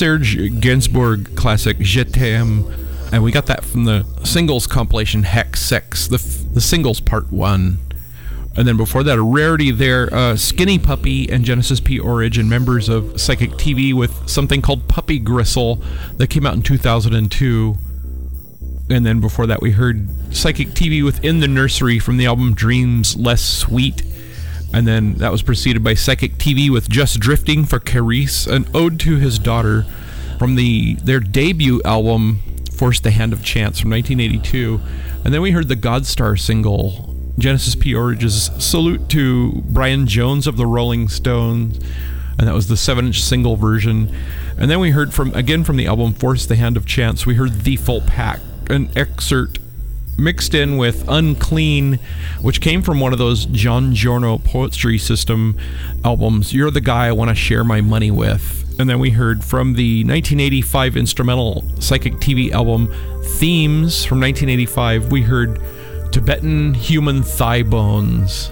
Serge Gainsbourg classic Je t'aime. And we got that from the singles compilation Hex Sex, the, the singles part one. And then before that, a rarity there, uh, Skinny Puppy and Genesis P. Orridge, members of Psychic TV, with something called Puppy Gristle that came out in 2002. And then before that, we heard Psychic TV within the nursery from the album Dreams Less Sweet. And then that was preceded by Psychic TV with Just Drifting for Caresse, an ode to his daughter from the their debut album Force the Hand of Chance from 1982. And then we heard the Godstar single Genesis P. Orridge's salute to Brian Jones of the Rolling Stones, and that was the seven-inch single version. And then we heard from again from the album Force the Hand of Chance. We heard the full pack, an excerpt mixed in with Unclean, which came from one of those John Giorno Poetry System albums. You're the guy I want to share my money with. And then we heard from the 1985 instrumental Psychic TV album Themes from 1985. We heard Tibetan Human Thigh Bones.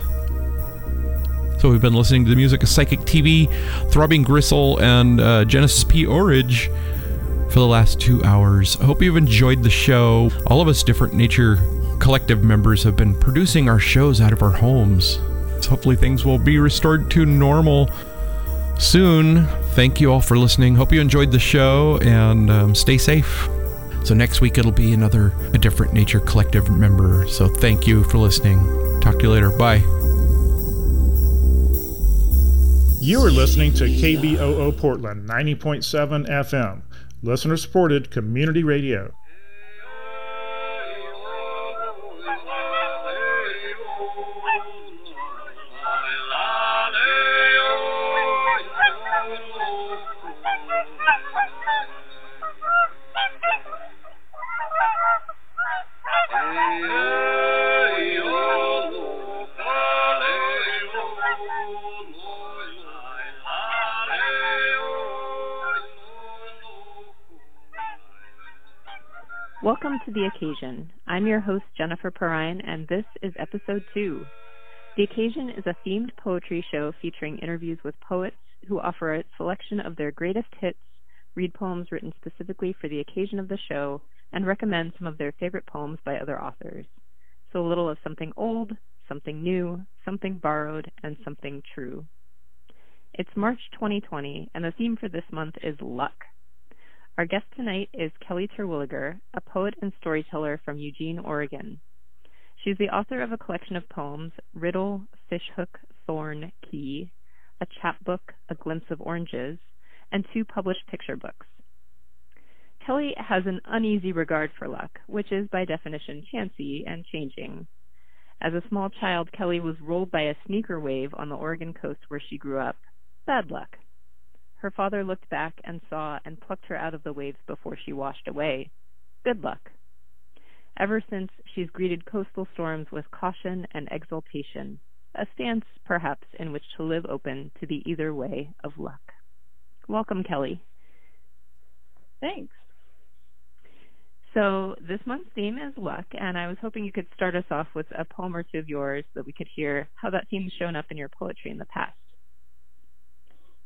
So we've been listening to the music of Psychic TV, Throbbing Gristle, and uh, Genesis P. Orridge for the last two hours. I hope you've enjoyed the show. All of us different nature collective members have been producing our shows out of our homes. So hopefully things will be restored to normal soon. Thank you all for listening. Hope you enjoyed the show and um, stay safe. So next week it'll be another a different nature collective member. So thank you for listening. Talk to you later. Bye. You are listening to KBOO Portland 90.7 FM, listener supported community radio. To The Occasion. I'm your host, Jennifer Perrine, and this is episode two. The Occasion is a themed poetry show featuring interviews with poets who offer a selection of their greatest hits, read poems written specifically for the occasion of the show, and recommend some of their favorite poems by other authors. So a little of something old, something new, something borrowed, and something true. It's March 2020, and the theme for this month is luck. Our guest tonight is Kelly Terwilliger, a poet and storyteller from Eugene, Oregon. She's the author of a collection of poems, Riddle, Fishhook, Thorn, Key, a chapbook, A Glimpse of Oranges, and two published picture books. Kelly has an uneasy regard for luck, which is by definition chancy and changing. As a small child, Kelly was rolled by a sneaker wave on the Oregon coast where she grew up. Bad luck. Her father looked back and saw and plucked her out of the waves before she washed away. Good luck. Ever since, she's greeted coastal storms with caution and exultation, a stance, perhaps, in which to live open to the either way of luck. Welcome, Kelly. Thanks. So, this month's theme is luck, and I was hoping you could start us off with a poem or two of yours so that we could hear how that theme's shown up in your poetry in the past.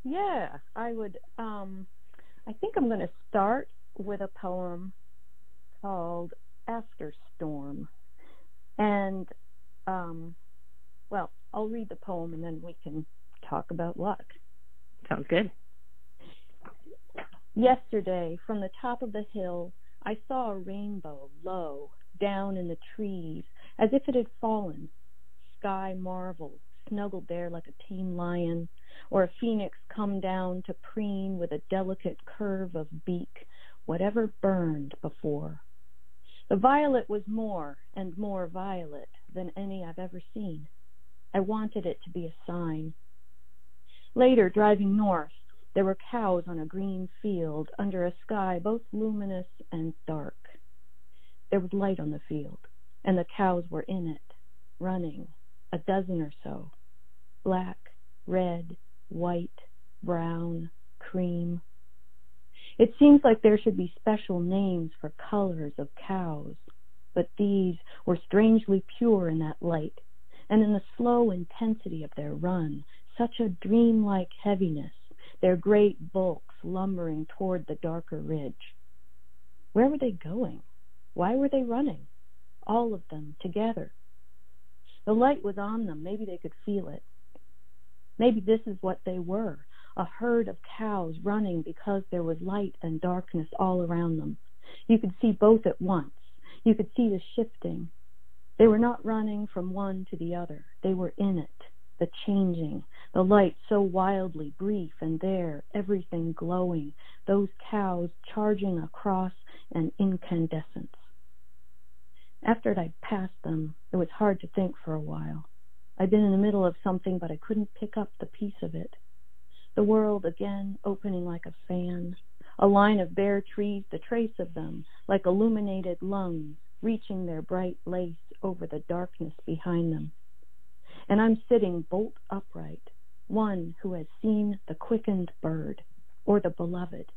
Yeah, I would. Um, I think I'm going to start with a poem called After Storm. And, um, well, I'll read the poem and then we can talk about luck. Sounds good. Yesterday, from the top of the hill, I saw a rainbow low down in the trees as if it had fallen. Sky marveled, snuggled there like a tame lion, or a phoenix come down to preen with a delicate curve of beak whatever burned before. The violet was more and more violet than any I've ever seen. I wanted it to be a sign. Later, driving north, there were cows on a green field under a sky both luminous and dark. There was light on the field, and the cows were in it, running, a dozen or so, black, red, white, brown, cream. It seems like there should be special names for colors of cows, but these were strangely pure in that light, and in the slow intensity of their run, such a dreamlike heaviness their great bulks lumbering toward the darker ridge. Where were they going? Why were they running? All of them together. The light was on them. Maybe they could feel it. Maybe this is what they were a herd of cows running because there was light and darkness all around them. You could see both at once. You could see the shifting. They were not running from one to the other. They were in it, the changing, the light so wildly brief, and there, everything glowing, those cows charging across an incandescence. After I'd passed them, it was hard to think for a while. I'd been in the middle of something, but I couldn't pick up the piece of it. The world again opening like a fan, a line of bare trees, the trace of them, like illuminated lungs, reaching their bright lace over the darkness behind them. And I'm sitting bolt upright, one who has seen the quickened bird, or the beloved.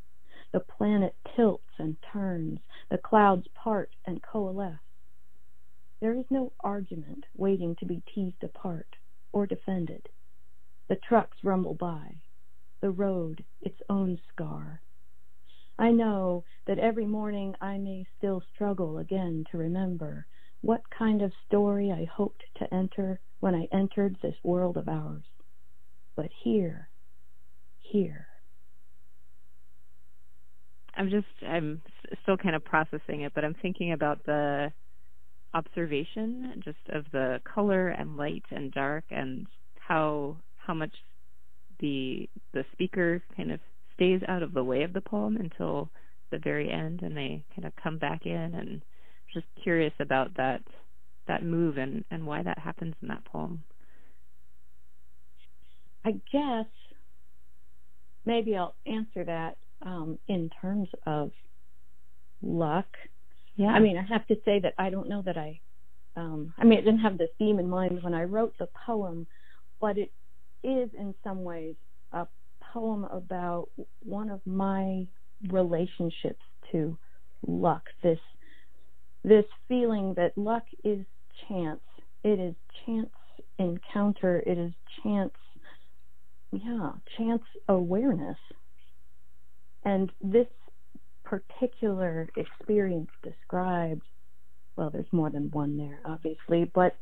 The planet tilts and turns, the clouds part and coalesce. There is no argument waiting to be teased apart or defended. The trucks rumble by, the road its own scar. I know that every morning I may still struggle again to remember what kind of story I hoped to enter when I entered this world of ours. But here, here. I'm just, I'm still kind of processing it, but I'm thinking about the observation just of the color and light and dark and how how much the the speaker kind of stays out of the way of the poem until the very end and they kind of come back in and just curious about that that move and and why that happens in that poem. I guess maybe i'll answer that um, in terms of luck yeah. I mean i have to say that i don't know that i um, i mean i didn't have this theme in mind when i wrote the poem but it is in some ways a poem about one of my relationships to luck this this feeling that luck is chance. It is chance encounter. It is chance yeah chance awareness. And this particular experience described well there's more than one there obviously but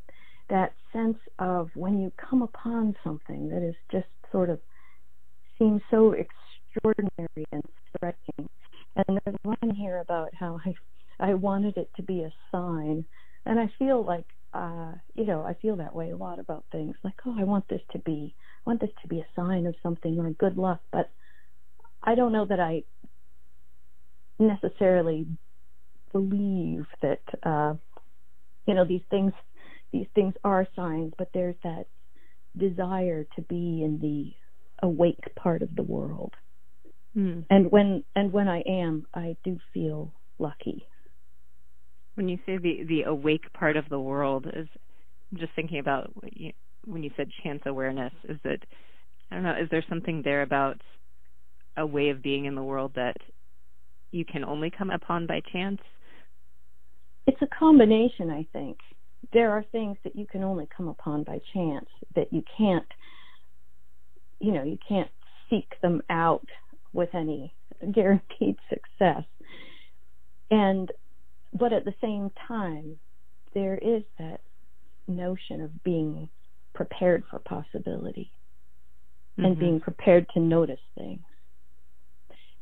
that sense of when you come upon something that is just sort of seems so extraordinary and striking. And there's one here about how I I wanted it to be a sign, and I feel like uh, you know I feel that way a lot about things. Like oh, I want this to be I want this to be a sign of something or good luck, but I don't know that I necessarily believe that uh, you know these things these things are signs, but there's that desire to be in the awake part of the world. Hmm. And when and when I am, I do feel lucky. When you say the the awake part of the world, is I'm just thinking about you, when you said chance awareness. Is it I don't know? Is there something there about a way of being in the world that you can only come upon by chance? It's a combination, I think there are things that you can only come upon by chance that you can't you know you can't seek them out with any guaranteed success and but at the same time there is that notion of being prepared for possibility mm-hmm. and being prepared to notice things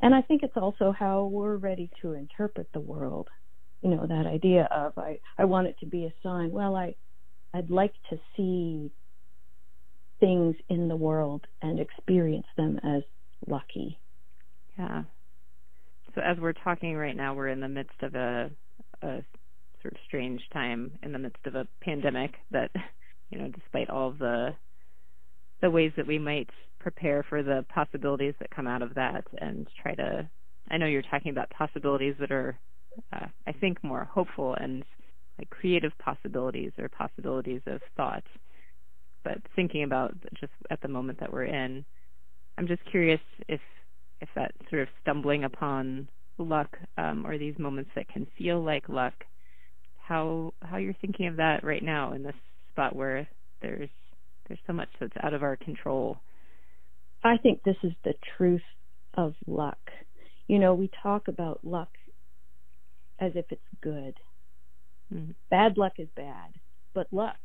and i think it's also how we're ready to interpret the world you know that idea of I I want it to be a sign. Well, I I'd like to see things in the world and experience them as lucky. Yeah. So as we're talking right now, we're in the midst of a, a sort of strange time in the midst of a pandemic that, you know, despite all the the ways that we might prepare for the possibilities that come out of that and try to I know you're talking about possibilities that are uh, I think, more hopeful and like creative possibilities or possibilities of thought. But thinking about just at the moment that we're in, I'm just curious if if that sort of stumbling upon luck um, or these moments that can feel like luck, how how you're thinking of that right now in this spot where there's there's so much that's out of our control. I think this is the truth of luck. You know, we talk about luck as if it's good. Mm-hmm. Bad luck is bad, but luck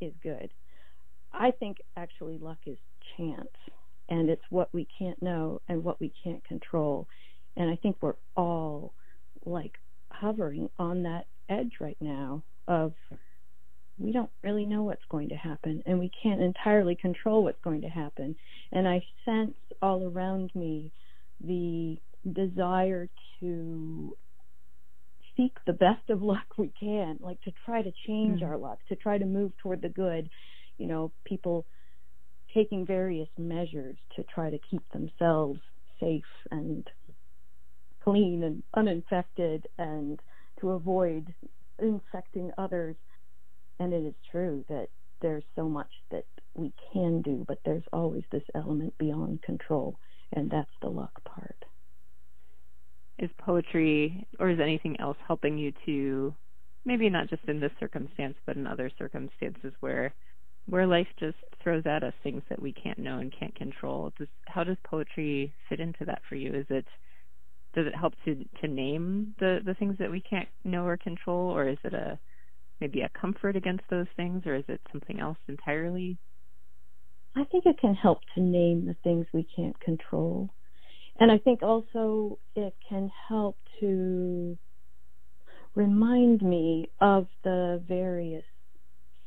is good. I think actually luck is chance, and it's what we can't know and what we can't control. And I think we're all like hovering on that edge right now of we don't really know what's going to happen and we can't entirely control what's going to happen. And I sense all around me the desire to seek the best of luck we can, like to try to change mm-hmm. our luck, to try to move toward the good. You know, people taking various measures to try to keep themselves safe and clean and uninfected and to avoid infecting others. And it is true that there's so much that we can do, but there's always this element beyond control, and that's the luck part. Is poetry or is anything else helping you to maybe not just in this circumstance, but in other circumstances where where life just throws at us things that we can't know and can't control. Does, how does poetry fit into that for you? Is it does it help to to name the the things that we can't know or control, or is it a maybe a comfort against those things, or is it something else entirely? I think it can help to name the things we can't control. And I think also it can help to remind me of the various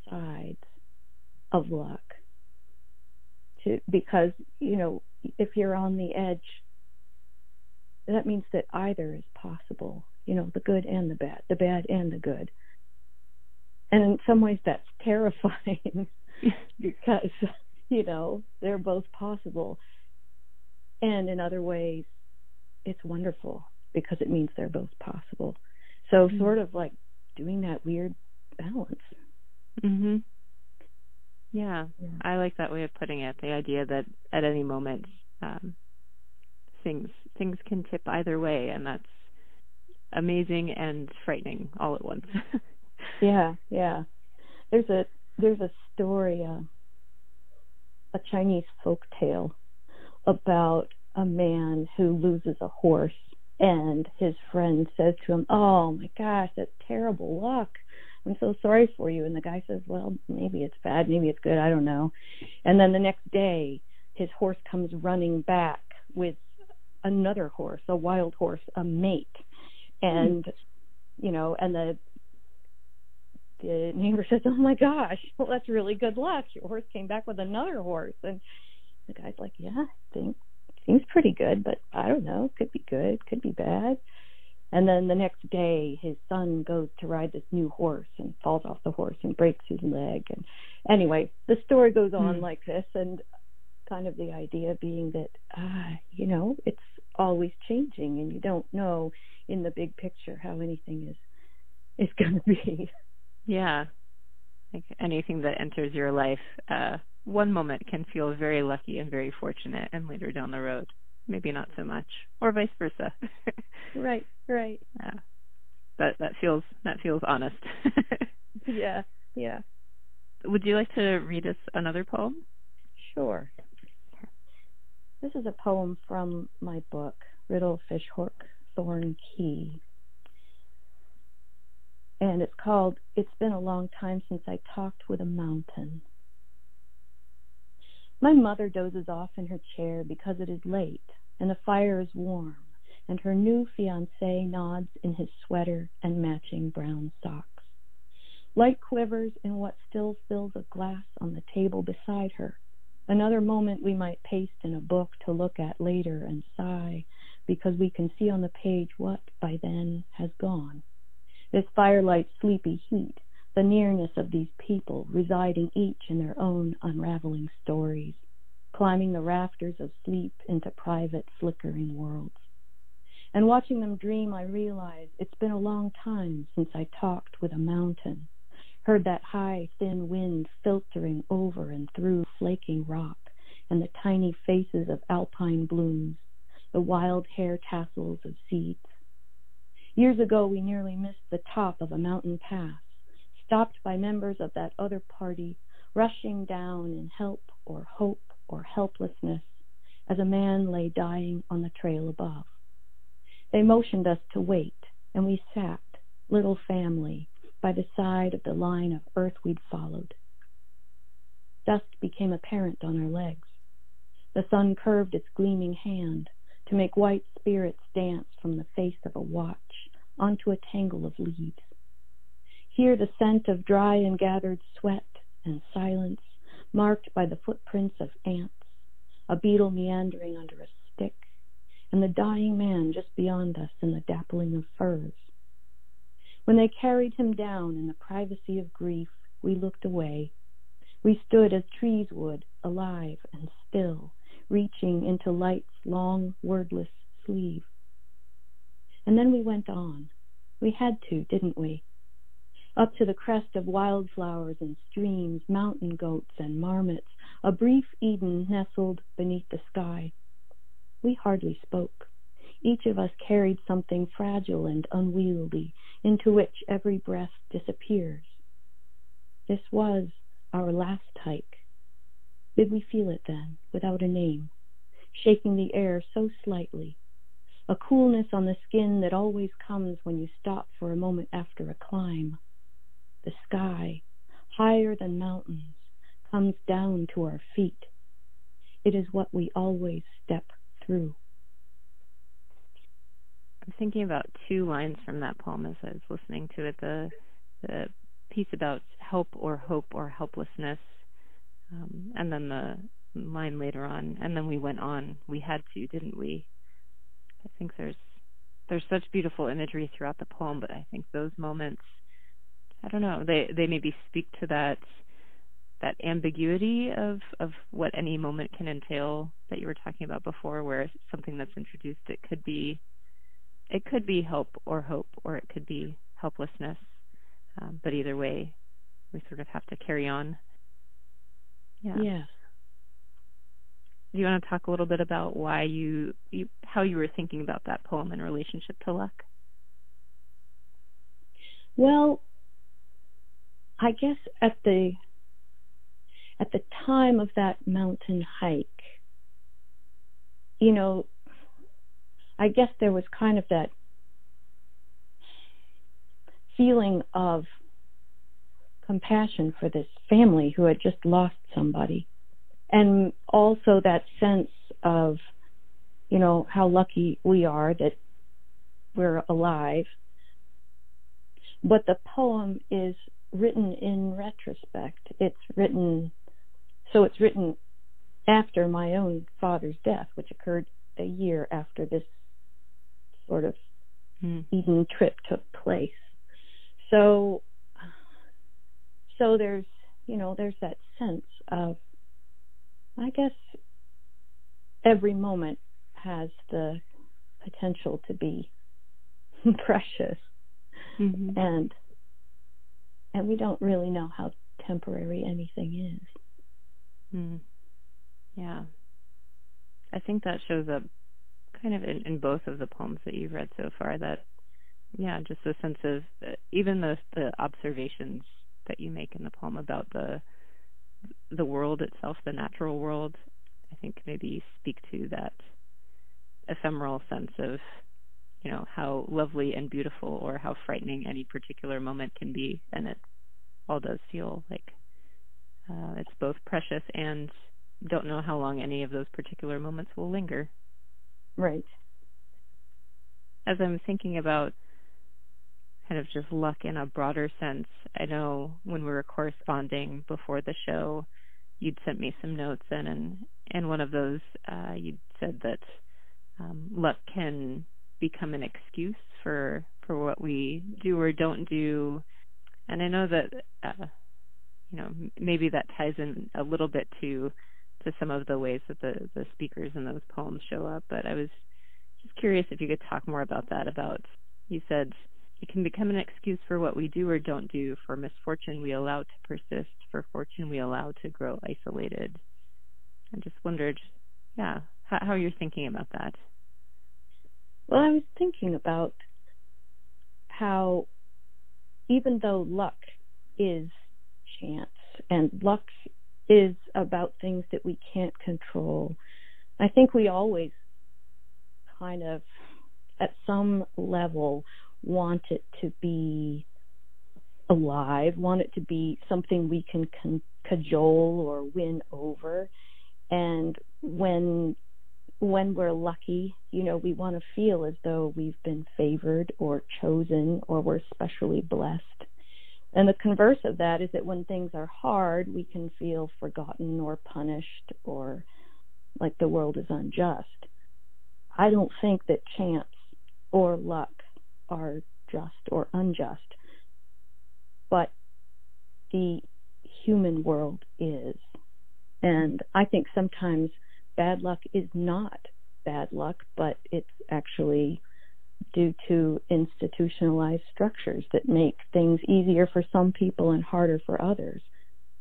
sides of luck. To, because, you know, if you're on the edge that means that either is possible, you know, the good and the bad, the bad and the good. And in some ways that's terrifying because, you know, they're both possible. And in other ways, it's wonderful because it means they're both possible. So mm-hmm. sort of like doing that weird balance. Mhm. Yeah, yeah, I like that way of putting it. The idea that at any moment um, things things can tip either way, and that's amazing and frightening all at once. yeah, yeah. There's a there's a story, uh, a Chinese folk tale about a man who loses a horse, and his friend says to him, "Oh my gosh, that's terrible luck." I'm so sorry for you. And the guy says, Well, maybe it's bad, maybe it's good, I don't know. And then the next day, his horse comes running back with another horse, a wild horse, a mate, and mm. you know, and the the neighbor says, "Oh my gosh, well that's really good luck. Your horse came back with another horse." And the guy's like, "Yeah, I think seems pretty good, but I don't know. Could be good, could be bad." And then the next day, his son goes to ride this new horse and falls off the horse and breaks his leg. And anyway, the story goes on mm. like this, and kind of the idea being that, uh, you know, it's always changing and you don't know in the big picture how anything is is going to be. Yeah. Like anything that enters your life, uh one moment can feel very lucky and very fortunate and later down the road maybe not so much or vice versa. right, right. Yeah. That that feels that feels honest. yeah, yeah. Would you like to read us another poem? Sure. This is a poem from my book, Riddle Fish Fishhook Thorn Key. And it's called It's Been a Long Time Since I Talked with a Mountain. My mother dozes off in her chair because it is late and the fire is warm, and her new fiance nods in his sweater and matching brown socks. Light quivers in what still fills a glass on the table beside her. Another moment we might paste in a book to look at later and sigh because we can see on the page what, by then, has gone. This firelight's sleepy heat, the nearness of these people residing each in their own unraveling stories, climbing the rafters of sleep into private, flickering worlds. And watching them dream, I realize it's been a long time since I talked with a mountain heard that high, thin wind filtering over and through flaking rock, and the tiny faces of alpine blooms, the wild hair tassels of seeds. Years ago, we nearly missed the top of a mountain pass, stopped by members of that other party rushing down in help or hope or helplessness as a man lay dying on the trail above. They motioned us to wait, and we sat, little family, by the side of the line of earth we'd followed. Dust became apparent on our legs. The sun curved its gleaming hand to make white spirits dance from the face of a watch onto a tangle of leaves. Here the scent of dry and gathered sweat and silence, marked by the footprints of ants, a beetle meandering under a stick, and the dying man just beyond us in the dappling of firs. When they carried him down in the privacy of grief, we looked away. We stood as trees would, alive and still, reaching into light's long, wordless sleeve. And then we went on. We had to, didn't we? Up to the crest of wildflowers and streams, mountain goats and marmots, a brief Eden nestled beneath the sky. We hardly spoke. Each of us carried something fragile and unwieldy into which every breath disappears. This was our last hike. Did we feel it then, without a name, shaking the air so slightly, a coolness on the skin that always comes when you stop for a moment after a climb? The sky, higher than mountains, comes down to our feet. It is what we always step through. I'm thinking about two lines from that poem as I was listening to it. The the piece about help or hope or helplessness, um, and then the line later on, and then we went on. We had to, didn't we? I think there's there's such beautiful imagery throughout the poem, but I think those moments, I don't know, they they maybe speak to that that ambiguity of of what any moment can entail that you were talking about before, where something that's introduced it could be it could be hope or hope, or it could be helplessness. Um, but either way, we sort of have to carry on. Yeah. Yes. Do you want to talk a little bit about why you, you how you were thinking about that poem in relationship to luck? Well, I guess at the at the time of that mountain hike, you know, I guess there was kind of that feeling of compassion for this family who had just lost somebody. And also that sense of, you know, how lucky we are that we're alive. But the poem is written in retrospect. It's written, so it's written after my own father's death, which occurred a year after this sort of mm. Eden trip took place. So, so there's, you know, there's that sense of, I guess, every moment has the potential to be precious, mm-hmm. and and we don't really know how temporary anything is. Mm. Yeah, I think that shows up kind of in, in both of the poems that you've read so far that yeah just a sense of uh, even the the observations that you make in the poem about the the world itself the natural world i think maybe speak to that ephemeral sense of you know how lovely and beautiful or how frightening any particular moment can be and it all does feel like uh, it's both precious and don't know how long any of those particular moments will linger Right. As I'm thinking about kind of just luck in a broader sense, I know when we were corresponding before the show, you'd sent me some notes in, and and one of those uh, you'd said that um, luck can become an excuse for for what we do or don't do, and I know that uh, you know maybe that ties in a little bit to to some of the ways that the the speakers in those poems show up. But I was just curious if you could talk more about that. About you said it can become an excuse for what we do or don't do. For misfortune, we allow to persist. For fortune, we allow to grow isolated. I just wondered, yeah, how, how you're thinking about that. Well, I was thinking about how even though luck is chance and luck is about things that we can't control. I think we always kind of, at some level, want it to be alive, want it to be something we can con- cajole or win over. And when when we're lucky, you know, we want to feel as though we've been favored or chosen or we're specially blessed. And the converse of that is that when things are hard, we can feel forgotten or punished or like the world is unjust. I don't think that chance or luck are just or unjust, but the human world is. And I think sometimes bad luck is not bad luck, but it's actually due to institutionalized structures that make things easier for some people and harder for others.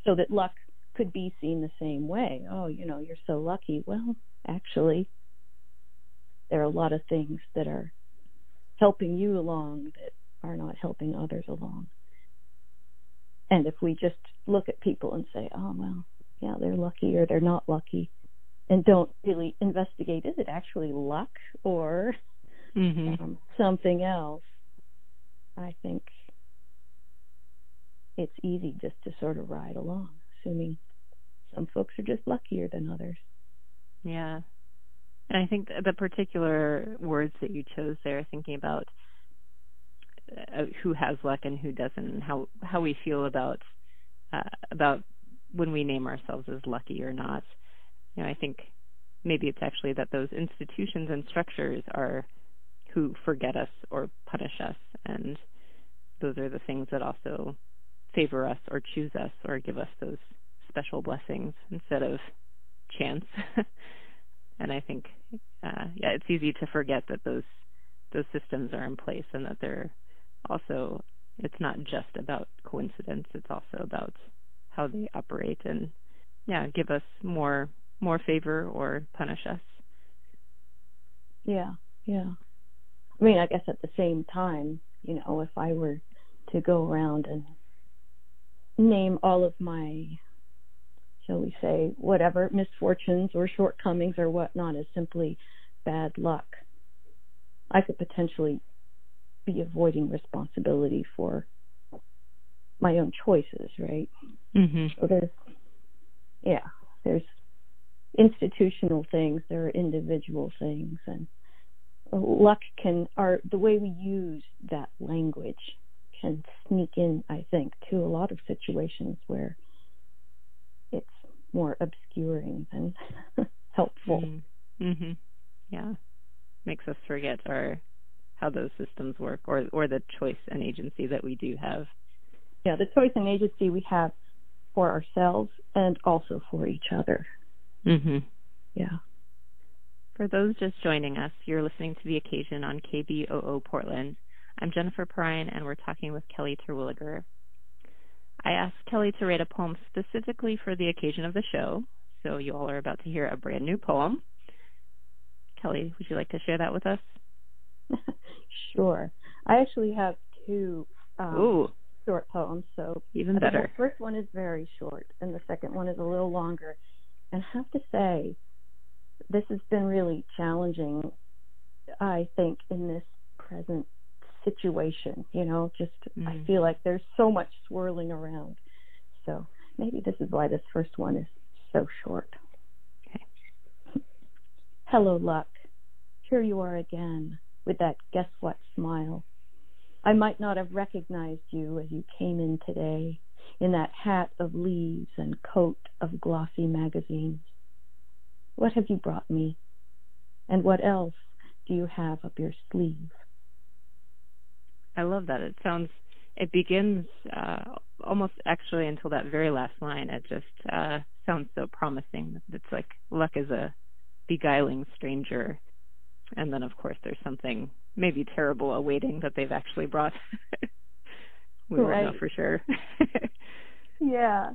So that luck could be seen the same way. Oh, you know, you're so lucky. Well, actually, there are a lot of things that are helping you along that are not helping others along. And if we just look at people and say, oh, well, yeah, they're lucky or they're not lucky, and don't really investigate is it actually luck or mm-hmm. um, something else, I think it's easy just to sort of ride along, assuming some folks are just luckier than others. Yeah. And I think the particular words that you chose there, thinking about uh, who has luck and who doesn't, and how how we feel about uh, about when we name ourselves as lucky or not. You know, I think maybe it's actually that those institutions and structures are who forget us or punish us, and those are the things that also favor us or choose us or give us those special blessings instead of chance. and I think, uh, yeah, it's easy to forget that those those systems are in place and that they're also it's not just about coincidence. It's also about how they operate and yeah, give us more more favor or punish us. Yeah, yeah. I mean, I guess at the same time, you know, if I were to go around and name all of my, shall we say, whatever misfortunes or shortcomings or whatnot is simply bad luck, I could potentially be avoiding responsibility for my own choices, right? Mm-hmm. So there's, yeah, there's institutional things, there are individual things, and luck can, are the way we use that language can sneak in, I think, to a lot of situations where more obscuring than helpful. Mm-hmm. mm-hmm. Yeah, makes us forget our how those systems work, or or the choice and agency that we do have. Yeah, the choice and agency we have for ourselves and also for each other. Mhm. Yeah. For those just joining us, you're listening to the occasion on KBOO Portland. I'm Jennifer Perrine, and we're talking with Kelly Terwilliger. I asked Kelly to write a poem specifically for the occasion of the show, so you all are about to hear a brand new poem. Kelly, would you like to share that with us? sure. I actually have two um, short poems, so even better. The first one is very short, and the second one is a little longer. And I have to say, this has been really challenging, I think, in this present situation. You know, just mm. I feel like there's so much swirling around. So maybe this is why this first one is so short. Okay. Hello, luck. Here you are again with that guess what smile. I might not have recognized you as you came in today in that hat of leaves and coat of glossy magazines. What have you brought me? And what else do you have up your sleeve? I love that. It sounds, it begins uh, almost actually until that very last line. It just uh, sounds so promising. It's like luck is a beguiling stranger. And then, of course, there's something maybe terrible awaiting that they've actually brought. we right. won't know for sure. yeah,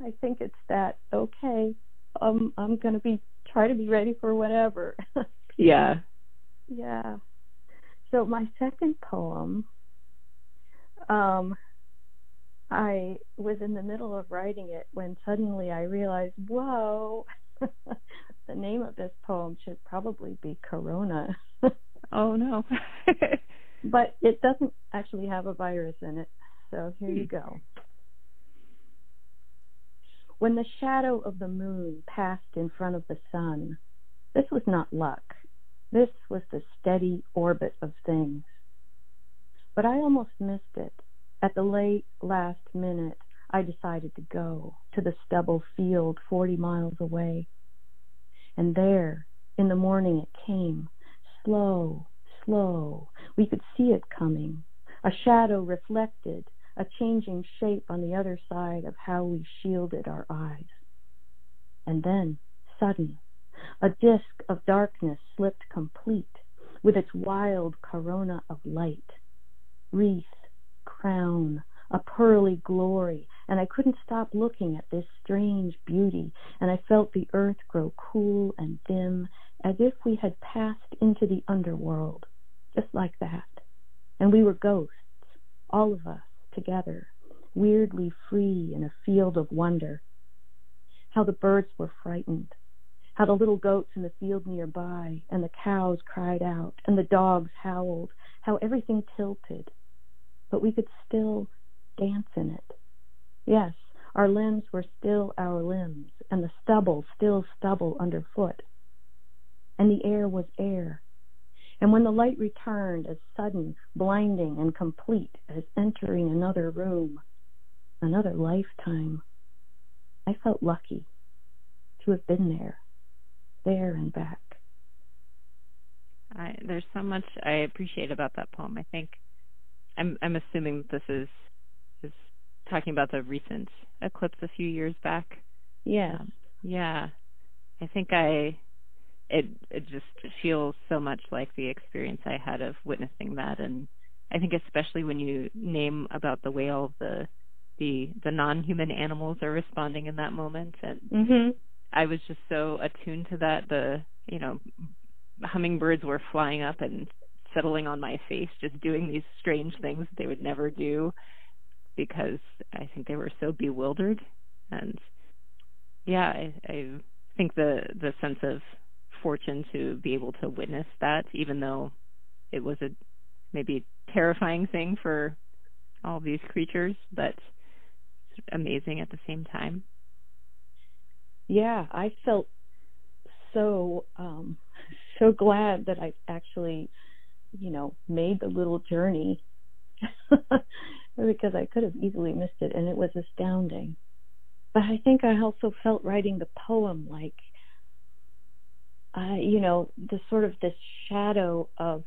I think it's that. Okay, um, I'm going to be try to be ready for whatever. yeah. Yeah. So my second poem, um, I was in the middle of writing it when suddenly I realized, whoa, the name of this poem should probably be Corona. oh no. but it doesn't actually have a virus in it. So here you go. When the shadow of the moon passed in front of the sun, this was not luck. This was the steady orbit of things. But I almost missed it. At the late last minute, I decided to go to the stubble field 40 miles away. And there, in the morning, it came, slow, slow. We could see it coming, a shadow reflected, a changing shape on the other side of how we shielded our eyes. And then, sudden, a disk of darkness slipped complete with its wild corona of light, wreath, crown, a pearly glory, and I couldn't stop looking at this strange beauty, and I felt the earth grow cool and dim, as if we had passed into the underworld, just like that. And we were ghosts, all of us, together, weirdly free in a field of wonder. How the birds were frightened, how the little goats in the field nearby and the cows cried out and the dogs howled, how everything tilted, but we could still dance in it. Yes, our limbs were still our limbs, and the stubble still stubble underfoot. And the air was air. And when the light returned as sudden, blinding, and complete as entering another room, another lifetime, I felt lucky to have been there, there and back. I, there's so much I appreciate about that poem. I think I'm I'm assuming this is is talking about the recent eclipse a few years back. Yeah. Um, yeah. I think I it it just feels so much like the experience I had of witnessing that and I think especially when you name about the way all the the the non-human animals are responding in that moment and mm-hmm. I was just so attuned to that the you know hummingbirds were flying up and settling on my face just doing these strange things they would never do because I think they were so bewildered. And yeah I, I think the the sense of fortune to be able to witness that even though it was a maybe terrifying thing for all these creatures but amazing at the same time. Yeah i felt so um so glad that i actually you know, made the little journey because I could have easily missed it and it was astounding. But I think I also felt writing the poem like uh, you know, the sort of this shadow of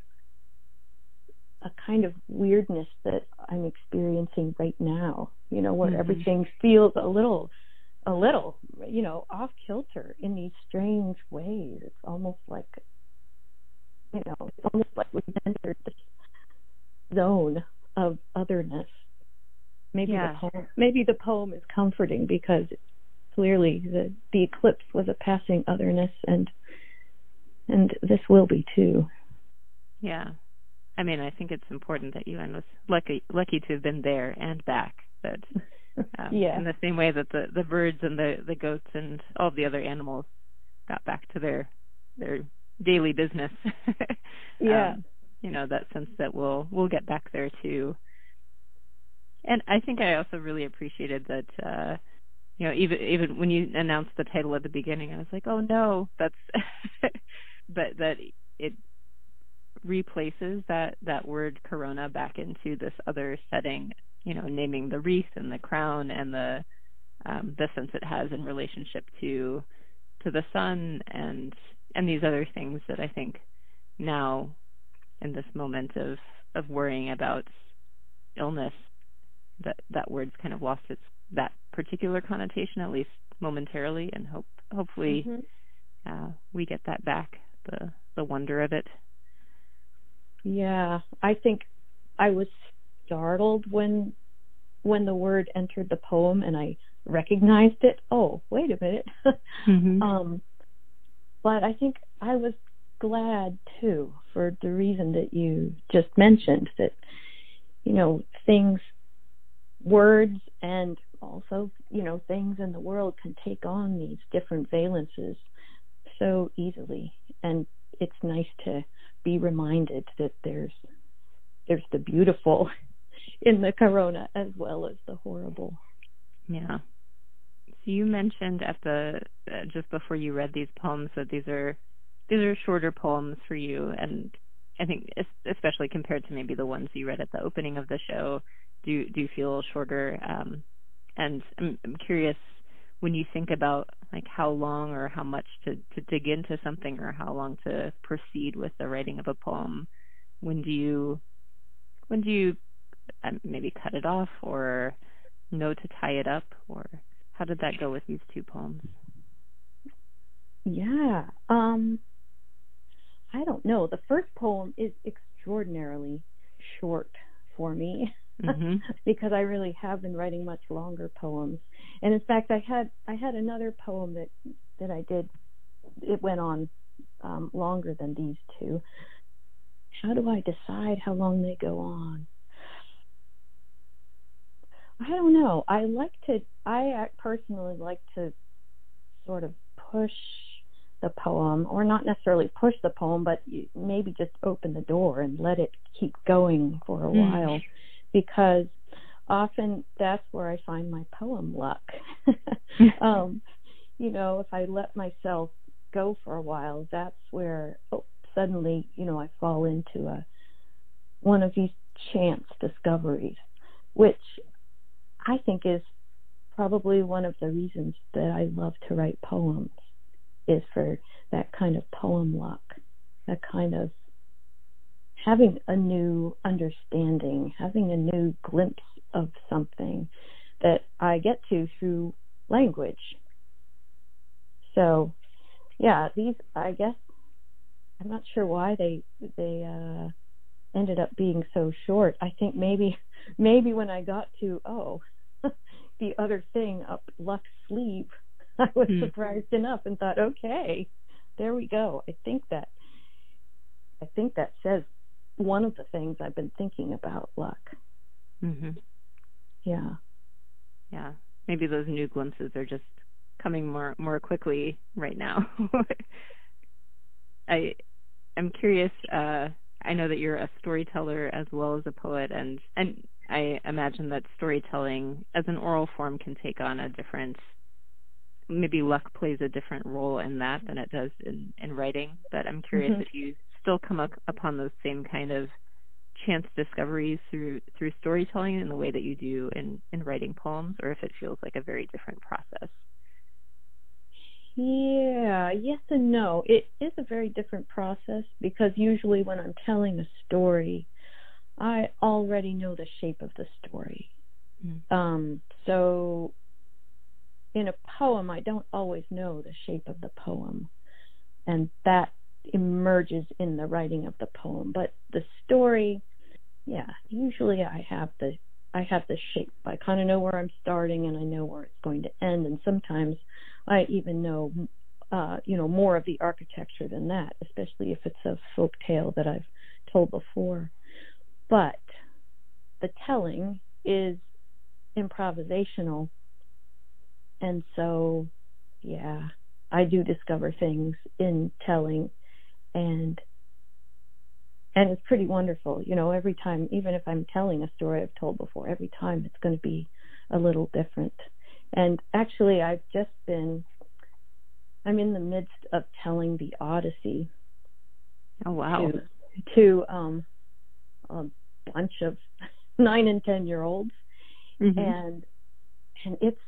a kind of weirdness that I'm experiencing right now, you know, where mm-hmm. everything feels a little a little, you know, off kilter in these strange ways. It's almost like you know, it's almost like we've entered this zone of otherness. Maybe yeah. the poem, maybe the poem is comforting because clearly the the eclipse was a passing otherness, and and this will be too. Yeah, I mean, I think it's important that you and was lucky lucky to have been there and back. That um, yeah. in the same way that the the birds and the the goats and all the other animals got back to their their daily business. yeah. Um, you know, that sense that we'll we'll get back there too. And I think I also really appreciated that uh you know, even even when you announced the title at the beginning, I was like, "Oh no, that's," but that it replaces that that word Corona back into this other setting. You know, naming the wreath and the crown and the um, the sense it has in relationship to to the sun and and these other things that I think now in this moment of of worrying about illness that that word's kind of lost its that particular connotation at least momentarily and hope hopefully mm-hmm. uh, we get that back the the wonder of it yeah i think i was startled when when the word entered the poem and i recognized it oh wait a minute mm-hmm. um but I think I was glad too for the reason that you just mentioned that you know things words and also, you know, things in the world can take on these different valences so easily. And it's nice to be reminded that there's there's the beautiful in the corona as well as the horrible. Yeah. You mentioned at the uh, just before you read these poems that these are these are shorter poems for you, and I think especially compared to maybe the ones you read at the opening of the show, do do you feel shorter. Um, and I'm, I'm curious when you think about like how long or how much to to dig into something or how long to proceed with the writing of a poem. When do you when do you um, maybe cut it off or know to tie it up or how did that go with these two poems? Yeah. Um I don't know. The first poem is extraordinarily short for me mm-hmm. because I really have been writing much longer poems. And in fact, I had I had another poem that that I did. It went on um, longer than these two. How do I decide how long they go on? I don't know. I like to. I personally like to sort of push the poem, or not necessarily push the poem, but maybe just open the door and let it keep going for a mm. while, because often that's where I find my poem luck. um, you know, if I let myself go for a while, that's where oh, suddenly, you know, I fall into a one of these chance discoveries, which I think is probably one of the reasons that I love to write poems is for that kind of poem luck, that kind of having a new understanding, having a new glimpse of something that I get to through language. So, yeah, these I guess I'm not sure why they they uh ended up being so short. I think maybe maybe when I got to oh the other thing up Luck's sleeve, I was hmm. surprised enough and thought, okay, there we go. I think that I think that says one of the things I've been thinking about Luck. Mm-hmm. Yeah. Yeah. Maybe those new glimpses are just coming more more quickly right now. I I'm curious uh I know that you're a storyteller as well as a poet and and I imagine that storytelling as an oral form can take on a different maybe luck plays a different role in that than it does in in writing but i'm curious mm-hmm. if you still come up upon those same kind of chance discoveries through through storytelling in the way that you do in in writing poems or if it feels like a very different process yeah yes and no it is a very different process because usually when i'm telling a story i already know the shape of the story mm-hmm. um so in a poem, I don't always know the shape of the poem, and that emerges in the writing of the poem. But the story, yeah, usually I have the I have the shape. I kind of know where I'm starting, and I know where it's going to end. And sometimes I even know, uh, you know, more of the architecture than that, especially if it's a folk tale that I've told before. But the telling is improvisational and so, yeah, I do discover things in telling and and it's pretty wonderful. You know, every time even if I'm telling a story I've told before, every time it's going to be a little different. And actually I've just been I'm in the midst of telling the Odyssey. Oh wow. To, to um a bunch of 9 and 10 year olds mm-hmm. and and it's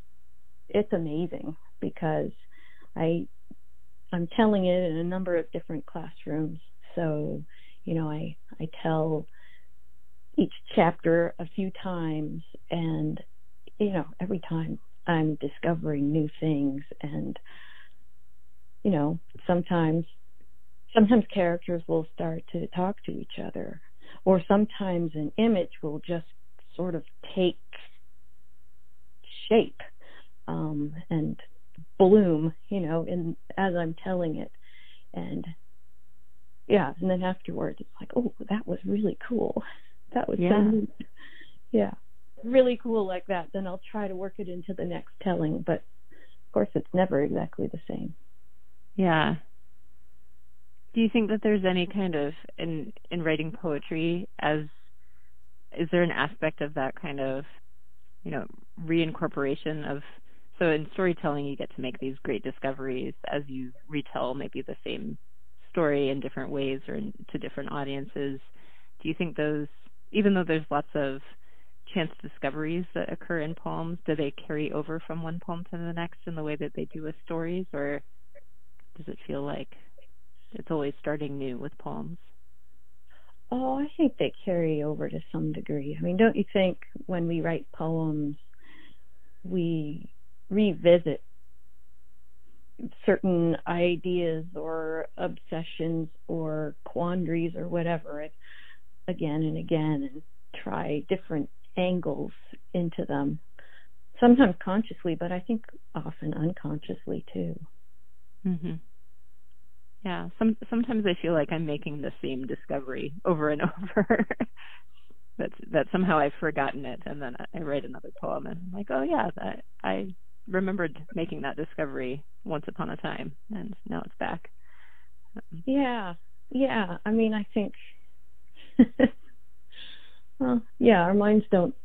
it's amazing because I I'm telling it in a number of different classrooms. So, you know, I I tell each chapter a few times and you know, every time I'm discovering new things and you know, sometimes sometimes characters will start to talk to each other or sometimes an image will just sort of take shape um, and bloom, you know, in as I'm telling it, and yeah, and then afterwards it's like, oh, that was really cool. That was yeah. so. Yeah. really cool like that, then I'll try to work it into the next telling. But of course, it's never exactly the same. Yeah. Do you think that there's any kind of in in writing poetry as is there an aspect of that kind of you know reincorporation of so in storytelling you get to make these great discoveries as you retell maybe the same story in different ways or in, to different audiences. Do you think those even though there's lots of chance discoveries that occur in poems do they carry over from one poem to the next in the way that they do with stories or does it feel like it's always starting new with poems Oh, I think they carry over to some degree. I mean, don't you think when we write poems, we revisit certain ideas or obsessions or quandaries or whatever again and again and try different angles into them. Sometimes consciously, but I think often unconsciously too. Mhm. Yeah, some sometimes I feel like I'm making the same discovery over and over. that that somehow I've forgotten it, and then I write another poem, and I'm like, oh yeah, that I remembered making that discovery once upon a time, and now it's back. Yeah, yeah. I mean, I think, well, yeah, our minds don't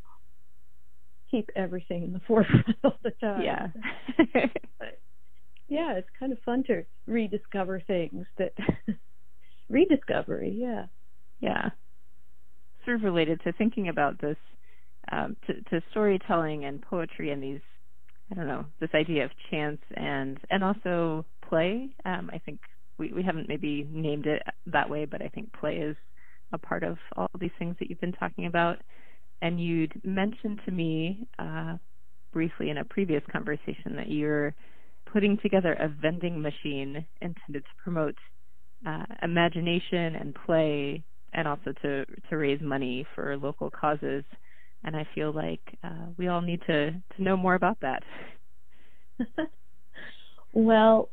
keep everything in the forefront all the time. Yeah. Yeah, it's kind of fun to rediscover things that rediscovery, yeah. Yeah. Sort of related to thinking about this um, to, to storytelling and poetry and these I don't know, this idea of chance and and also play. Um, I think we, we haven't maybe named it that way, but I think play is a part of all these things that you've been talking about. And you'd mentioned to me uh, briefly in a previous conversation that you're putting together a vending machine intended to promote uh, imagination and play, and also to to raise money for local causes. And I feel like uh, we all need to to know more about that. well,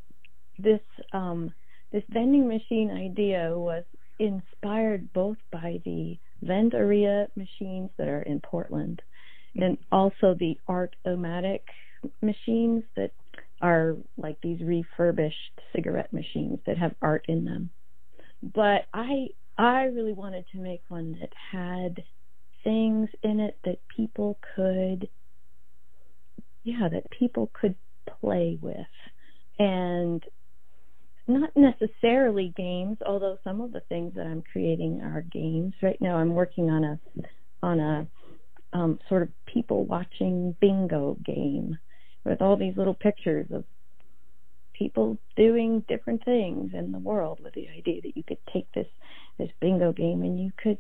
this um, this vending machine idea was inspired both by the Vendoria machines that are in Portland, and also the Art-O-Matic machines that are like these refurbished cigarette machines that have art in them. But I I really wanted to make one that had things in it that people could yeah, that people could play with. And not necessarily games, although some of the things that I'm creating are games. Right now I'm working on a on a um, sort of people watching bingo game with all these little pictures of people doing different things in the world with the idea that you could take this this bingo game and you could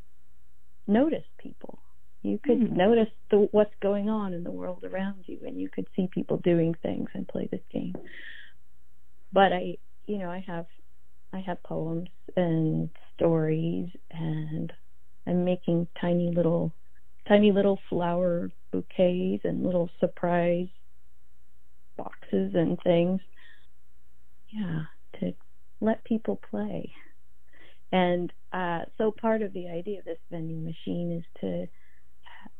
notice people you could mm. notice the, what's going on in the world around you and you could see people doing things and play this game but i you know i have i have poems and stories and i'm making tiny little tiny little flower bouquets and little surprise boxes and things. Yeah, to let people play. And uh, so part of the idea of this vending machine is to,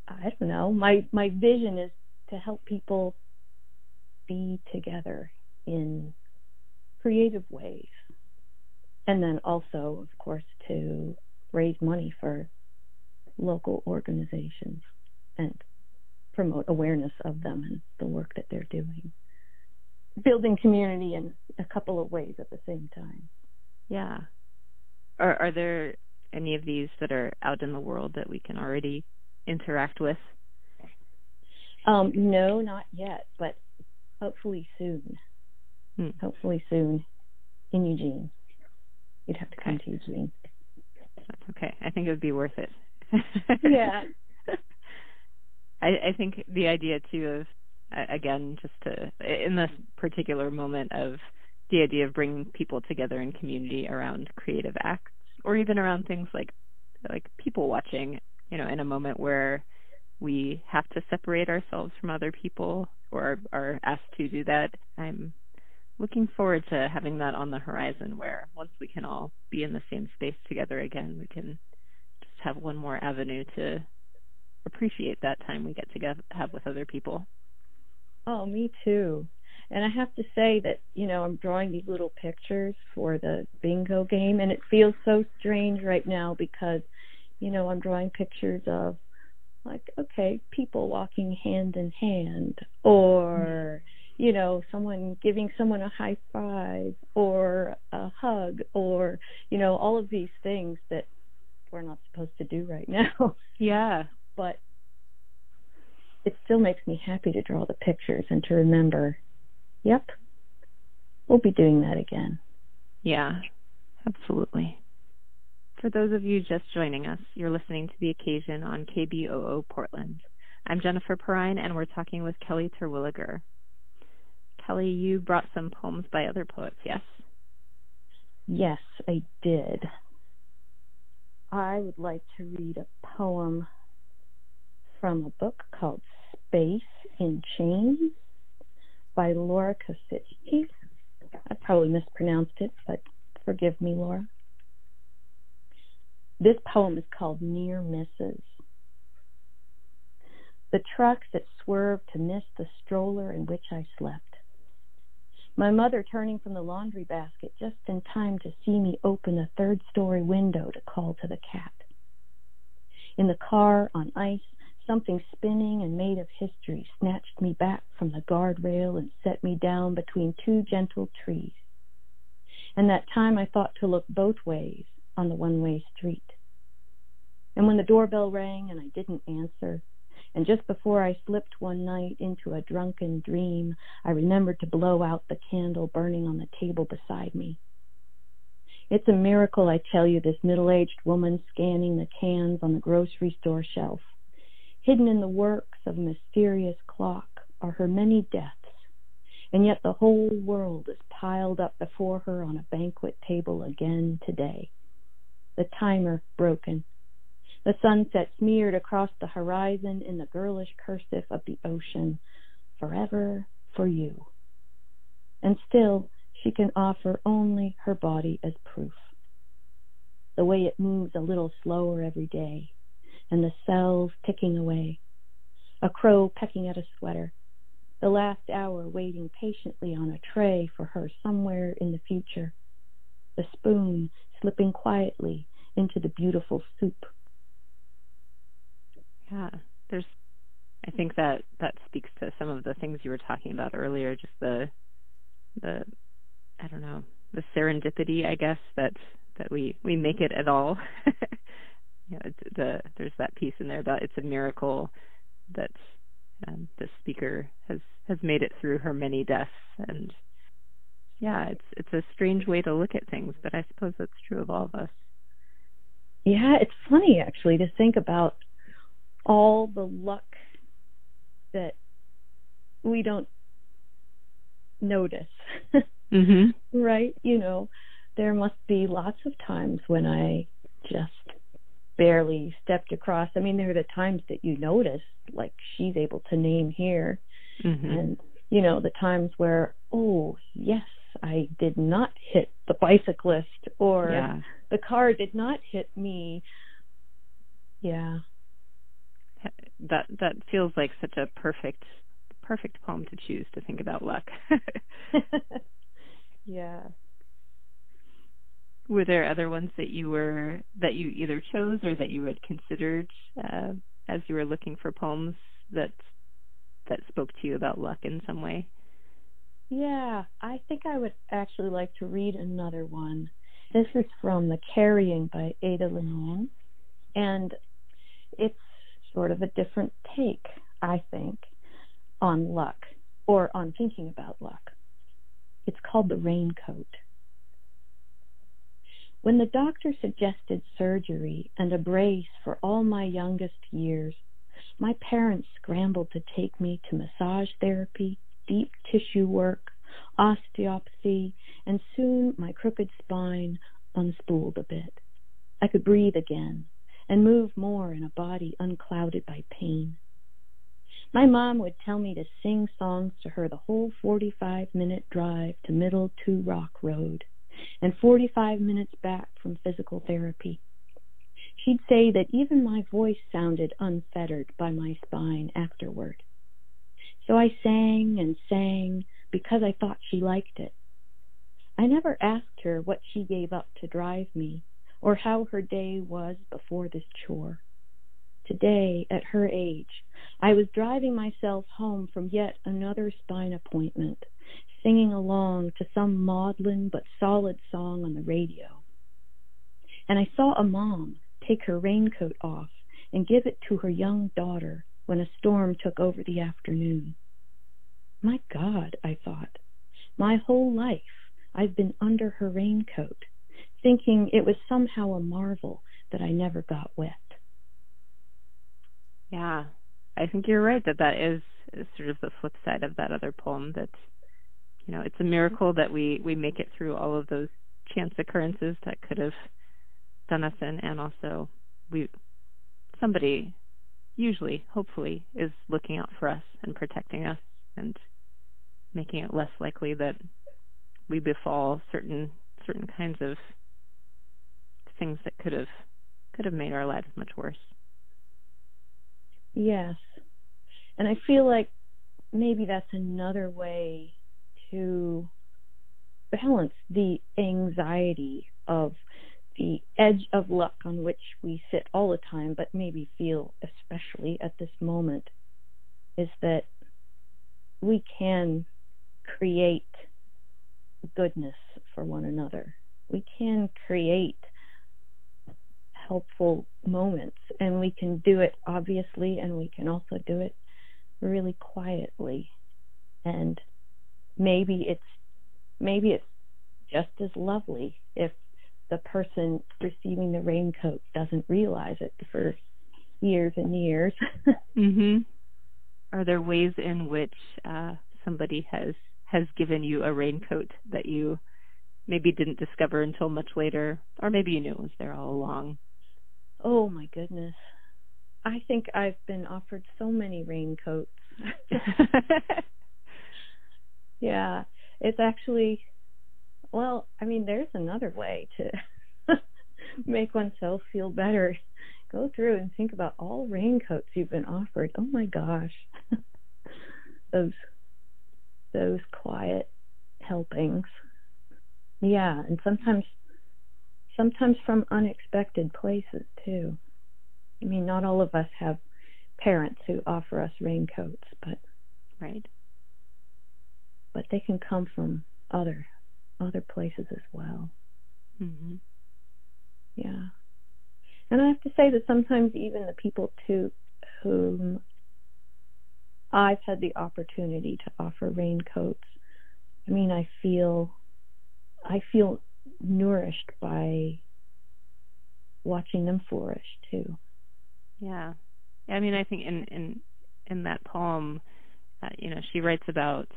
I don't know, my my vision is to help people be together in creative ways, and then also, of course, to raise money for local organizations and promote awareness of them and the work that they're doing building community in a couple of ways at the same time. Yeah. Are are there any of these that are out in the world that we can already interact with? Um, no, not yet, but hopefully soon. Hmm. Hopefully soon in Eugene. You'd have to come okay. to Eugene. That's okay. I think it would be worth it. yeah. I, I think the idea too of again, just to in this particular moment of the idea of bringing people together in community around creative acts, or even around things like like people watching. You know, in a moment where we have to separate ourselves from other people or are asked to do that. I'm looking forward to having that on the horizon where once we can all be in the same space together again, we can just have one more avenue to appreciate that time we get to have with other people. Oh, me too. And I have to say that, you know, I'm drawing these little pictures for the bingo game, and it feels so strange right now because, you know, I'm drawing pictures of, like, okay, people walking hand in hand, or, you know, someone giving someone a high five, or a hug, or, you know, all of these things that we're not supposed to do right now. Yeah. But it still makes me happy to draw the pictures and to remember Yep. We'll be doing that again. Yeah, absolutely. For those of you just joining us, you're listening to The Occasion on KBOO Portland. I'm Jennifer Perrine, and we're talking with Kelly Terwilliger. Kelly, you brought some poems by other poets, yes? Yes, I did. I would like to read a poem from a book called Space in Chains by Laura Kasischke. I probably mispronounced it, but forgive me, Laura. This poem is called Near Misses. The truck that swerved to miss the stroller in which I slept. My mother turning from the laundry basket just in time to see me open a third story window to call to the cat. In the car on ice, Something spinning and made of history snatched me back from the guardrail and set me down between two gentle trees. And that time I thought to look both ways on the one way street. And when the doorbell rang and I didn't answer, and just before I slipped one night into a drunken dream, I remembered to blow out the candle burning on the table beside me. It's a miracle, I tell you, this middle aged woman scanning the cans on the grocery store shelf. Hidden in the works of a mysterious clock are her many deaths, and yet the whole world is piled up before her on a banquet table again today. The timer broken, the sunset smeared across the horizon in the girlish cursive of the ocean, forever for you. And still she can offer only her body as proof. The way it moves a little slower every day, and the cells ticking away. A crow pecking at a sweater. The last hour waiting patiently on a tray for her somewhere in the future. The spoon slipping quietly into the beautiful soup. Yeah, there's I think that that speaks to some of the things you were talking about earlier, just the the I don't know, the serendipity, I guess, that that we we make it at all. you know, the there's that piece in there about it's a miracle that um, the speaker has has made it through her many deaths. And yeah it's it's a strange way to look at things but i suppose that's true of all of us. Yeah it's funny actually to think about all the luck that we don't notice. Mm-hmm. right? You know there must be lots of times when i just barely stepped across. I mean, there are the times that you notice, like she's able to name here, mm-hmm. and you know the times where, oh yes, I did not hit the bicyclist, or yeah. the car did not hit me. Yeah, that that feels like such a perfect perfect poem to choose to think about luck. yeah were there other ones that you were that you either chose or that you had considered uh, as you were looking for poems that that spoke to you about luck in some way? Yeah, I think I would actually like to read another one. This is from The Carrying by Ada Limon, and it's sort of a different take, I think, on luck or on thinking about luck. It's called The Raincoat. When the doctor suggested surgery and a brace for all my youngest years, my parents scrambled to take me to massage therapy, deep tissue work, osteopathy, and soon my crooked spine unspooled a bit. I could breathe again and move more in a body unclouded by pain. My mom would tell me to sing songs to her the whole 45 minute drive to Middle Two Rock Road and 45 minutes back from physical therapy. She'd say that even my voice sounded unfettered by my spine afterward. So I sang and sang because I thought she liked it. I never asked her what she gave up to drive me or how her day was before this chore. Today, at her age, I was driving myself home from yet another spine appointment, singing along to some maudlin but solid song on the radio. And I saw a mom take her raincoat off and give it to her young daughter when a storm took over the afternoon. My God, I thought, my whole life I've been under her raincoat, thinking it was somehow a marvel that I never got wet. Yeah, I think you're right that that is, is sort of the flip side of that other poem. That you know, it's a mm-hmm. miracle that we we make it through all of those chance occurrences that could have done us in, and also we somebody usually, hopefully, is looking out for us and protecting us and making it less likely that we befall certain certain kinds of things that could have could have made our lives much worse. Yes. And I feel like maybe that's another way to balance the anxiety of the edge of luck on which we sit all the time, but maybe feel especially at this moment, is that we can create goodness for one another. We can create helpful moments and we can do it obviously and we can also do it really quietly and maybe it's maybe it's just as lovely if the person receiving the raincoat doesn't realize it for years and years mhm are there ways in which uh, somebody has has given you a raincoat that you maybe didn't discover until much later or maybe you knew it was there all along Oh my goodness. I think I've been offered so many raincoats. yeah, it's actually well, I mean there's another way to make oneself feel better. Go through and think about all raincoats you've been offered. Oh my gosh. those those quiet helpings. Yeah, and sometimes sometimes from unexpected places too. I mean, not all of us have parents who offer us raincoats, but right. But they can come from other other places as well. Mm-hmm. Yeah. And I have to say that sometimes even the people to whom I've had the opportunity to offer raincoats, I mean, I feel I feel nourished by watching them flourish too. Yeah. I mean, I think in in in that poem, uh, you know, she writes about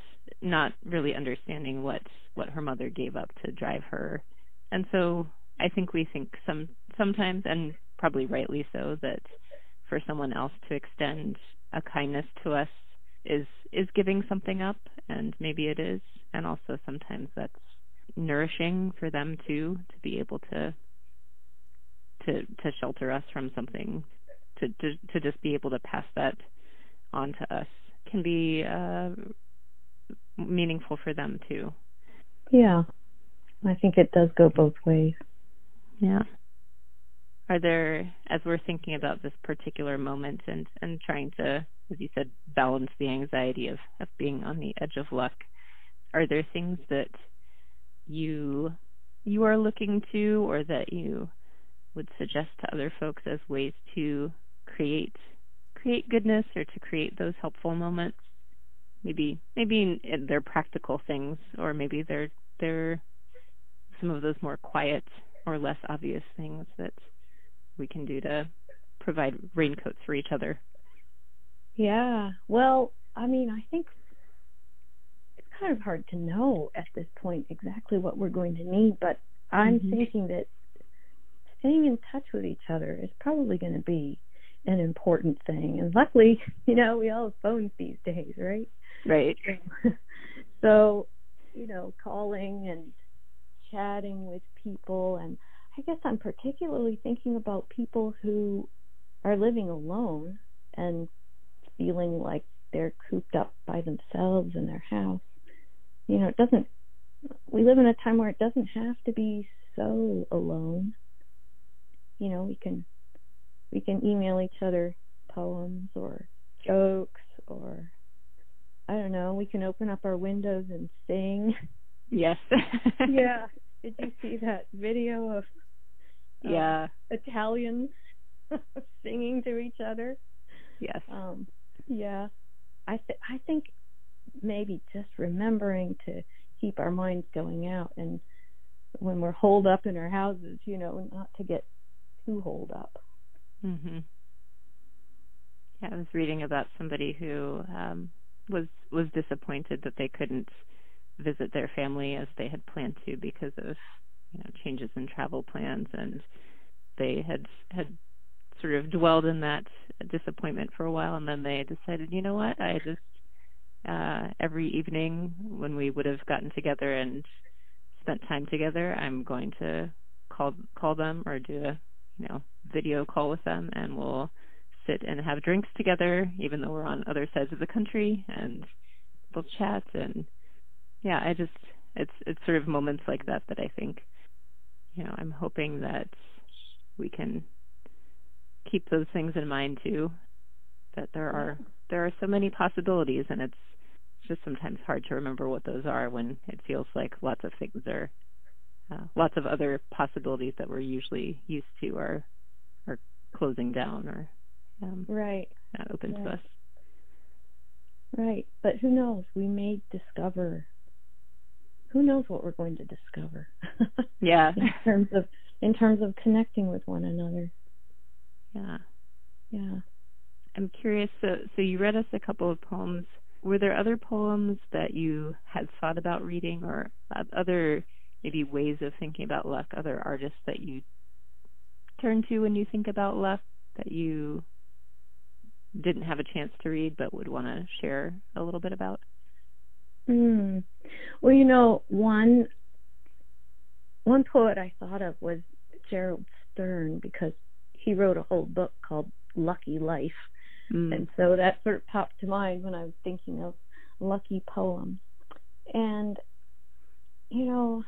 not really understanding what what her mother gave up to drive her, and so I think we think some sometimes, and probably rightly so, that for someone else to extend a kindness to us is is giving something up, and maybe it is, and also sometimes that's nourishing for them too to be able to to to shelter us from something to to to just be able to pass that on to us can be uh meaningful for them too. Yeah. I think it does go both ways. Yeah. Are there as we're thinking about this particular moment and and trying to as you said balance the anxiety of of being on the edge of luck are there things that you you are looking to or that you would suggest to other folks as ways to create create goodness or to create those helpful moments. Maybe maybe they're practical things or maybe they're they're some of those more quiet or less obvious things that we can do to provide raincoats for each other. Yeah. Well i mean i think it's kind of hard to know at this point exactly what we're going to need, but I'm mm-hmm. thinking that staying in touch with each other is probably going to be an important thing. And luckily, you know, we all have phones these days, right? Right. so, you know, calling and chatting with people and I guess I'm particularly thinking about people who are living alone and feeling like they're cooped up by themselves in their house. You know, it doesn't, we live in a time where it doesn't have to be so alone. You know, we can, we can email each other poems or jokes or, I don't know, we can open up our windows and sing. Yes. yeah. Did you see that video of yeah Italians singing to each other? Yes. Um, yeah. I th- I think maybe just remembering to keep our minds going out and when we're holed up in our houses, you know, not to get too holed up. Mhm. Yeah, I was reading about somebody who um was was disappointed that they couldn't visit their family as they had planned to because of you know changes in travel plans and they had had sort of dwelled in that disappointment for a while and then they decided you know what i just uh every evening when we would have gotten together and spent time together i'm going to call call them or do a you know video call with them and we'll sit and have drinks together even though we're on other sides of the country and we'll chat. And yeah i just it's it's sort of moments like that that i think you know i'm hoping that we can keep those things in mind too that there are there are so many possibilities and it's just sometimes hard to remember what those are when it feels like lots of things are uh, lots of other possibilities that we're usually used to are are closing down or um, right. not open yeah. to us. Right. But who knows? We may discover who knows what we're going to discover? Yeah. In terms of in terms of connecting with one another. Yeah. Yeah. I'm curious so so you read us a couple of poems. Were there other poems that you had thought about reading or other maybe ways of thinking about luck other artists that you turn to when you think about luck that you didn't have a chance to read but would want to share a little bit about Hmm. Well, you know, one one poet I thought of was Gerald Stern because he wrote a whole book called Lucky Life, mm. and so that sort of popped to mind when I was thinking of lucky poems. And you know,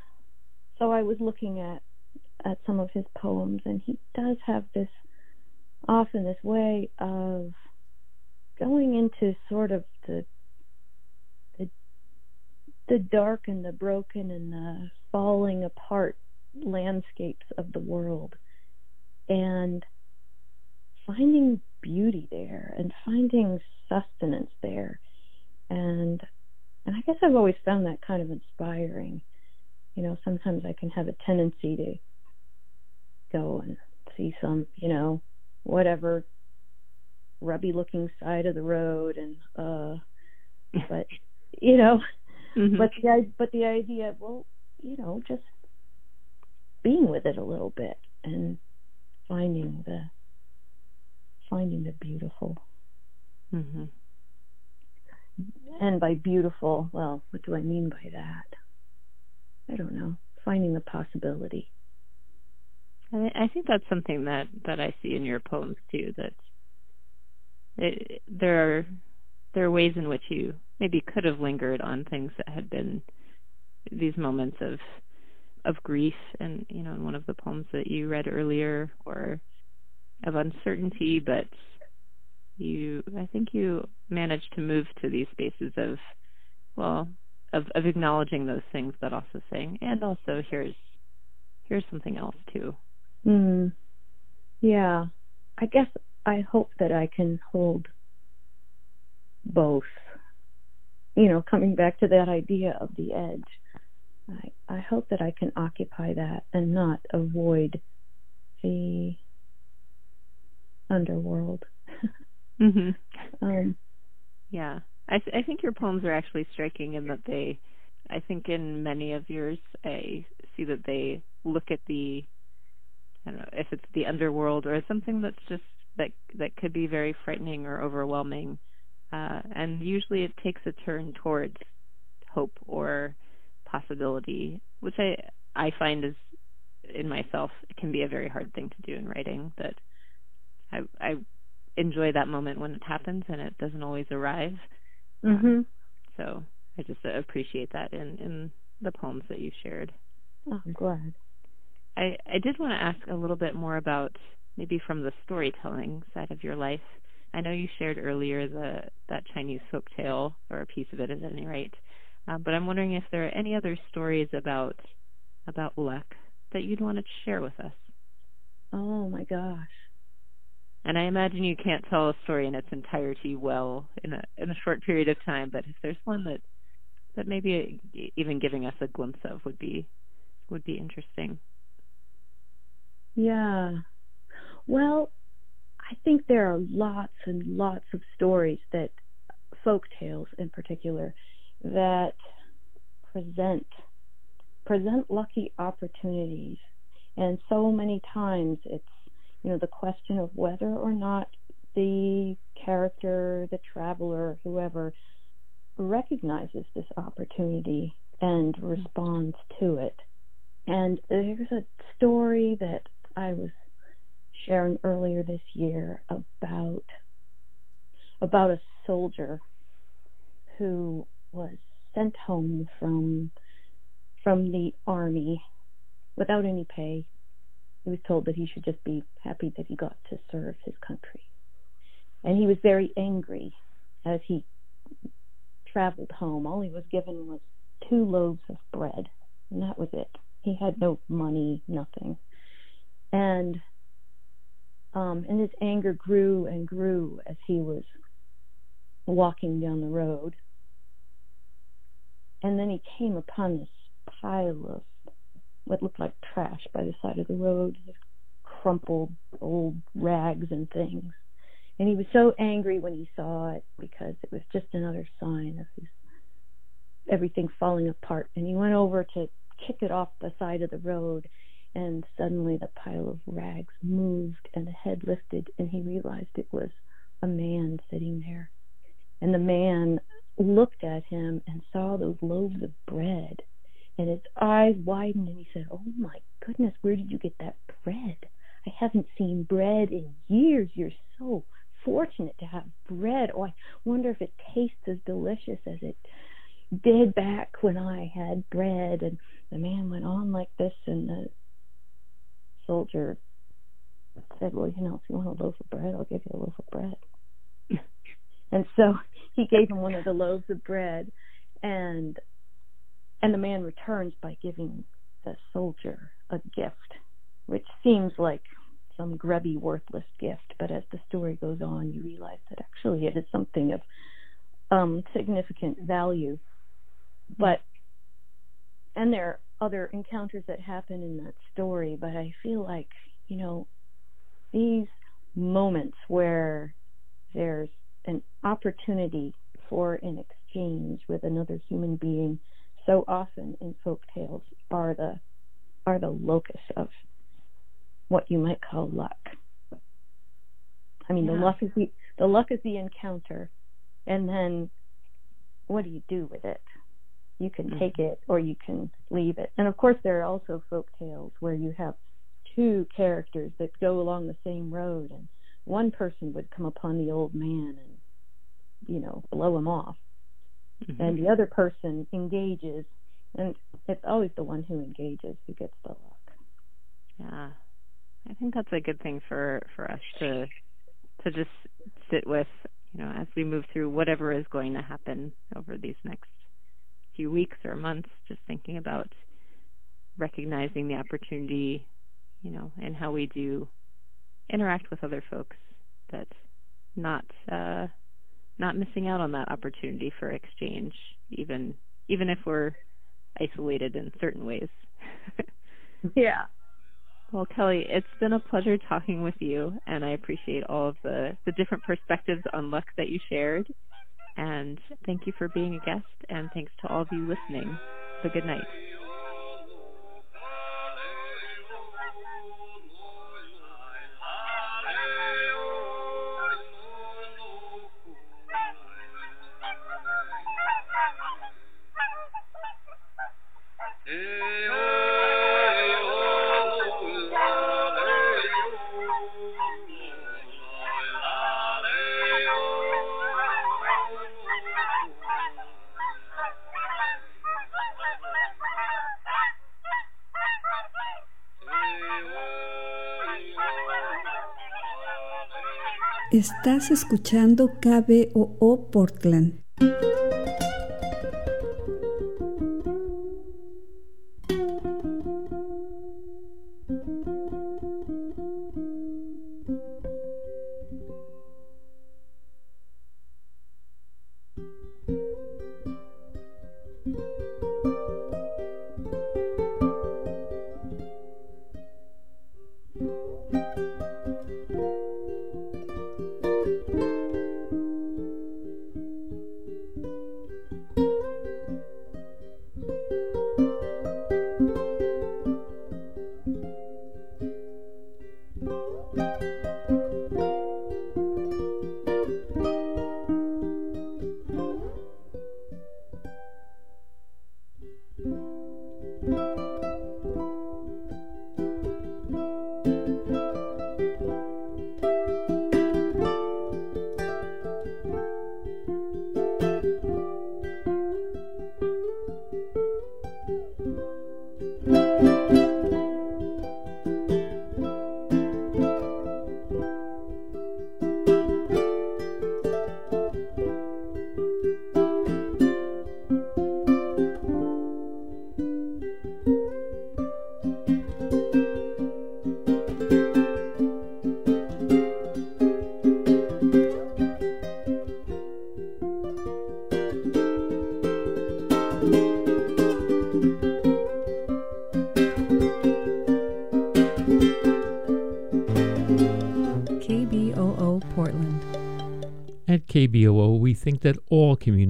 so I was looking at at some of his poems, and he does have this often this way of going into sort of the the dark and the broken and the falling apart landscapes of the world and finding beauty there and finding sustenance there and and I guess I've always found that kind of inspiring. You know, sometimes I can have a tendency to go and see some, you know, whatever rubby looking side of the road and uh but you know Mm-hmm. But the but the idea, well, you know, just being with it a little bit and finding the finding the beautiful. Mm-hmm. And by beautiful, well, what do I mean by that? I don't know. Finding the possibility. I, think that's something that that I see in your poems too. That it, there are there are ways in which you maybe could have lingered on things that had been these moments of of grief and you know in one of the poems that you read earlier or of uncertainty but you i think you managed to move to these spaces of well of of acknowledging those things but also saying and also here's here's something else too mm. yeah i guess i hope that i can hold both you know, coming back to that idea of the edge, I, I hope that I can occupy that and not avoid the underworld. mm-hmm. um, yeah, I, th- I think your poems are actually striking in that they, I think in many of yours, I see that they look at the, I don't know if it's the underworld or something that's just that that could be very frightening or overwhelming uh, and usually it takes a turn towards hope or possibility, which I I find is in myself it can be a very hard thing to do in writing. That I I enjoy that moment when it happens and it doesn't always arrive. Mm-hmm. So I just appreciate that in in the poems that you shared. Oh, I'm glad. I I did want to ask a little bit more about maybe from the storytelling side of your life. I know you shared earlier the that Chinese folk tale, or a piece of it at any rate. Um, but I'm wondering if there are any other stories about about luck that you'd want to share with us. Oh my gosh. And I imagine you can't tell a story in its entirety well in a in a short period of time, but if there's one that that maybe even giving us a glimpse of would be would be interesting. Yeah. Well, I think there are lots and lots of stories that folk tales in particular that present present lucky opportunities and so many times it's you know the question of whether or not the character the traveler whoever recognizes this opportunity and responds to it and there's a story that I was sharing earlier this year about about a soldier who was sent home from from the army without any pay. He was told that he should just be happy that he got to serve his country. And he was very angry as he traveled home. All he was given was two loaves of bread, and that was it. He had no money, nothing. And um, and his anger grew and grew as he was walking down the road. And then he came upon this pile of what looked like trash by the side of the road, crumpled old rags and things. And he was so angry when he saw it because it was just another sign of his everything falling apart. And he went over to kick it off the side of the road and suddenly the pile of rags moved and the head lifted and he realized it was a man sitting there. And the man looked at him and saw those loaves of bread, and his eyes widened, and he said, Oh my goodness, where did you get that bread? I haven't seen bread in years. You're so fortunate to have bread. Oh, I wonder if it tastes as delicious as it did back when I had bread. And the man went on like this, and the soldier said, Well, you know, if you want a loaf of bread, I'll give you a loaf of bread. and so he gave him one of the loaves of bread and and the man returns by giving the soldier a gift which seems like some grubby worthless gift. But as the story goes on you realize that actually it is something of um significant value. But and there are other encounters that happen in that story but i feel like you know these moments where there's an opportunity for an exchange with another human being so often in folk tales are the are the locus of what you might call luck. I mean, Yeah. the luck is the the luck is the encounter, and then what do you do with it? You can Mhm. take it or you can leave it. And of course, there are also folk tales where you have two characters that go along the same road, and one person would come upon the old man and you know blow him off, Mhm. and the other person engages, and it's always the one who engages who gets the luck. Yeah. I think that's a good thing for for us to to just sit with, you know, as we move through whatever is going to happen over these next few weeks or months, just thinking about recognizing the opportunity, you know, and how we do interact with other folks that not uh not missing out on that opportunity for exchange even even if we're isolated in certain ways. Yeah. Well, Kelly, it's been a pleasure talking with you, and I appreciate all of the, the different perspectives on luck that you shared. And thank you for being a guest, and thanks to all of you listening. Have a good night. Estás escuchando KBOO Portland.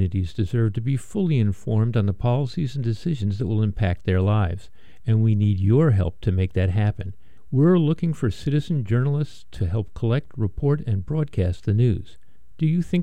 Communities deserve to be fully informed on the policies and decisions that will impact their lives, and we need your help to make that happen. We're looking for citizen journalists to help collect, report, and broadcast the news. Do you think that